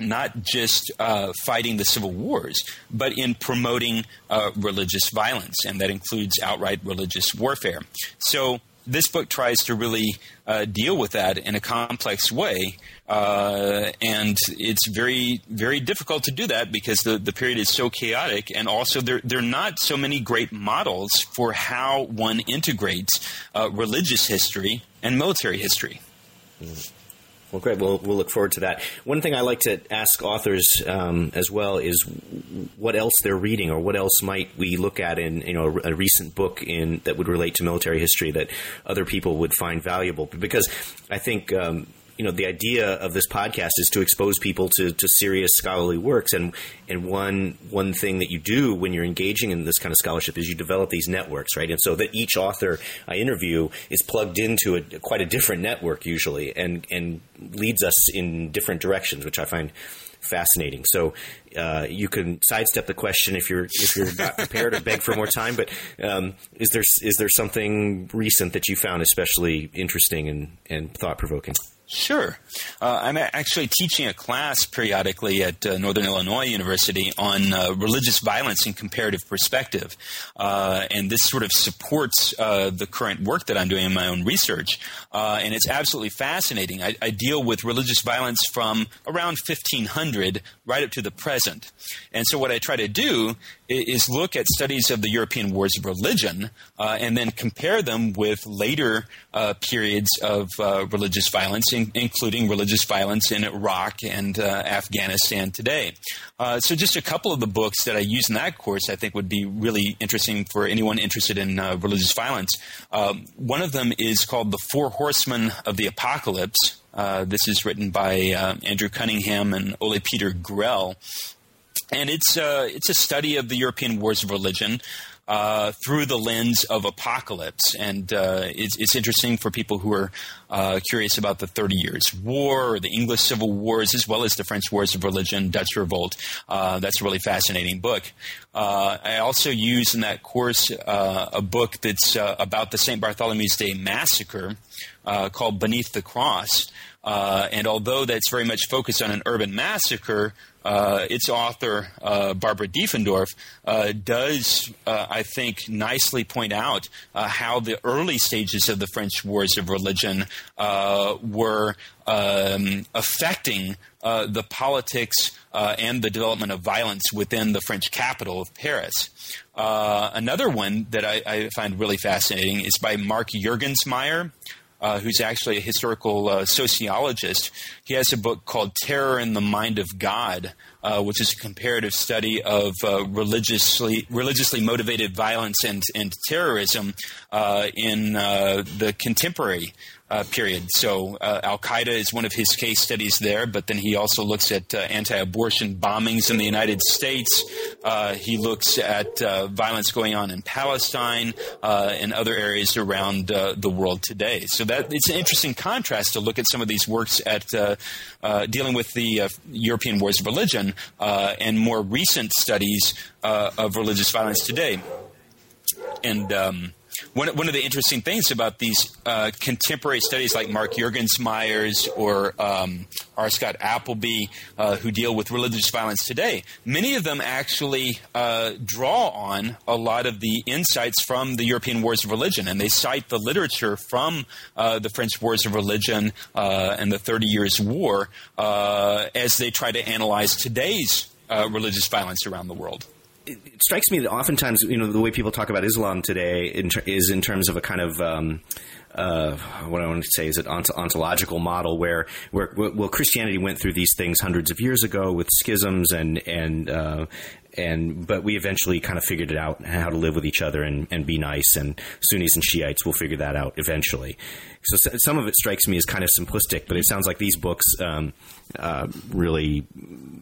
not just uh, fighting the civil wars, but in promoting uh, religious violence, and that includes outright religious warfare. So, this book tries to really uh, deal with that in a complex way, uh, and it's very, very difficult to do that because the, the period is so chaotic, and also there, there are not so many great models for how one integrates uh, religious history and military history. Mm. Well, great. We'll, we'll look forward to that. One thing I like to ask authors um, as well is what else they're reading, or what else might we look at in you know a, a, recent book in that would relate to military history that other people would find valuable. Because I think um, you know the idea of this podcast is to expose people to, to serious scholarly works and and one one thing that you do when you're engaging in this kind of scholarship is you develop these networks right and so that each author I interview is plugged into a, quite a different network usually and and leads us in different directions which I find fascinating. So uh, you can sidestep the question if you're if you're not prepared or beg for more time. But um, is there is there something recent that you found especially interesting and, and thought provoking? Sure. Uh, I'm actually teaching a class periodically at uh, Northern Illinois University on uh, religious violence in comparative perspective. Uh, and this sort of supports uh, the current work that I'm doing in my own research. Uh, and it's absolutely fascinating. I, I, deal with religious violence from around 1500 right up to the present. And so what I try to do is look at studies of the European wars of religion and then compare them with later periods of religious violence in, including religious violence in Iraq and uh, Afghanistan today. Uh, so, just a couple of the books that I use in that course I think would be really interesting for anyone interested in uh, religious violence. Um, one of them is called The Four Horsemen of the Apocalypse. Uh, this is written by uh, Andrew Cunningham and Ole Peter Grell and it's uh, it's a study of the European wars of religion uh, through the lens of apocalypse. And uh, it's, it's, interesting for people who are uh, curious about the Thirty Years' War or the English Civil Wars, as well as the French Wars of Religion, Dutch Revolt. Uh, that's a really fascinating book. Uh, I also use in that course uh, a book that's about the St. Bartholomew's Day Massacre called Beneath the Cross. and although that's very much focused on an urban massacre, uh, its author, uh, Barbara Diefendorf, uh, does, uh, I think, nicely point out uh, how the early stages of the French wars of religion uh, were um, affecting the politics and the development of violence within the French capital of Paris. another one that I, I, find really fascinating is by Mark Juergensmeyer uh, who's actually a historical uh, sociologist. He has a book called Terror in the Mind of God, uh, which is a comparative study of uh, religiously religiously motivated violence and, and terrorism uh, in uh, the contemporary uh, period. So uh, Al Qaeda is one of his case studies there, but then he also looks at uh, anti-abortion bombings in the United States. Uh, he looks at uh, violence going on in Palestine uh, and other areas around the world today. So that it's an interesting contrast to look at some of these works at dealing with the European wars of religion and more recent studies of religious violence today. And um, one, one of the interesting things about these uh, contemporary studies like Mark Juergensmeyer's or um, R. Scott Appleby, uh, who deal with religious violence today, many of them actually uh, draw on a lot of the insights from the European Wars of Religion, and they cite the literature from uh, the French Wars of Religion uh, and the Thirty Years' War uh, as they try to analyze today's religious violence around the world it strikes me that oftentimes, you know, the way people talk about Islam today in ter- is in terms of a kind of um, uh, what I want to say is an ont- ontological model where, where well Christianity went through these things hundreds of years ago with schisms and and uh, and but we eventually kind of figured it out how to live with each other and, and be nice and Sunnis and Shiites will figure that out eventually. So some of it strikes me as kind of simplistic, but it sounds like these books um, uh, really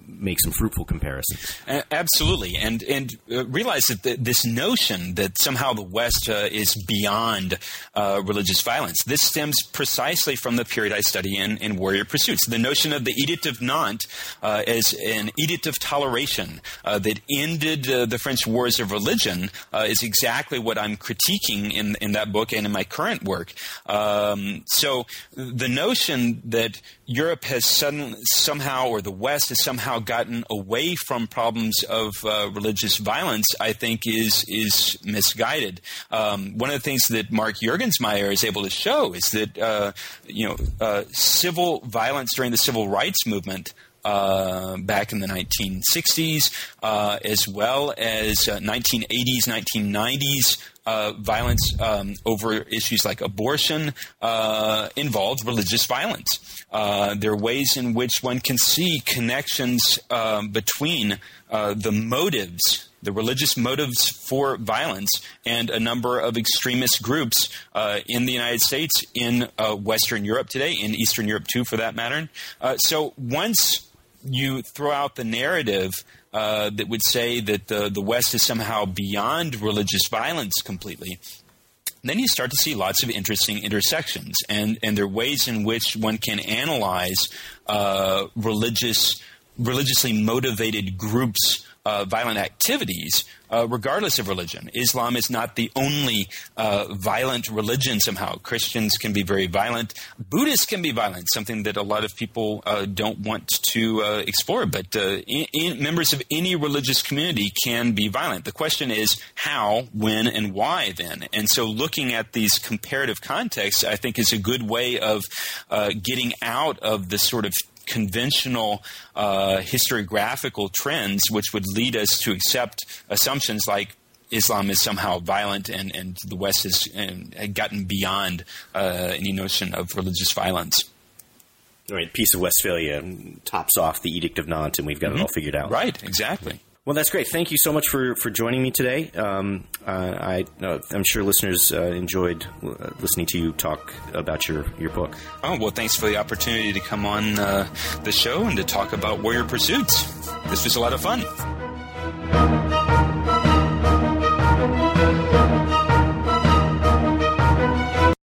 make some fruitful comparisons. absolutely, and and uh, realize that this notion that somehow the West uh, is beyond uh, religious violence this stems precisely from the period I study in in Warrior Pursuits. The notion of the Edict of Nantes as an edict of toleration that ended the French wars of religion is exactly what I'm critiquing in in that book and in my current work. So the notion that Europe has suddenly somehow, or the West has somehow gotten away from problems of uh, religious violence, I think is is misguided. Um, one of the things that Mark Juergensmeyer is able to show is that uh, you know uh, civil violence during the civil rights movement uh, back in the 1960s, uh, as well as 1980s, uh, 1990s. Uh, violence um, over issues like abortion uh, involved religious violence. there are ways in which one can see connections between the motives the religious motives for violence and a number of extremist groups uh, in the United States, in uh, Western Europe today, in Eastern Europe too, for that matter. Uh, so once you throw out the narrative uh, that would say that the, the West is somehow beyond religious violence completely, then you start to see lots of interesting intersections, and, and there are ways in which one can analyze uh, religious, religiously motivated groups uh, violent activities, uh, regardless of religion. Islam is not the only uh, violent religion somehow. Christians can be very violent. Buddhists can be violent, something that a lot of people uh, don't want to uh, explore. But uh, in, in members of any religious community can be violent. The question is how, when, and why then. And so looking at these comparative contexts, I think, is a good way of getting out of the sort of conventional uh, historiographical trends, which would lead us to accept assumptions like Islam is somehow violent and, and the West has gotten beyond uh, any notion of religious violence. Right, Peace of Westphalia tops off the Edict of Nantes, and we've got mm-hmm. it all figured out. Right, exactly. Well, that's great. Thank you so much for, for joining me today. Um, uh, I, am sure listeners uh, enjoyed uh, listening to you talk about your, your book. Oh, well, thanks for the opportunity to come on uh, the show and to talk about Warrior Pursuits. This was a lot of fun.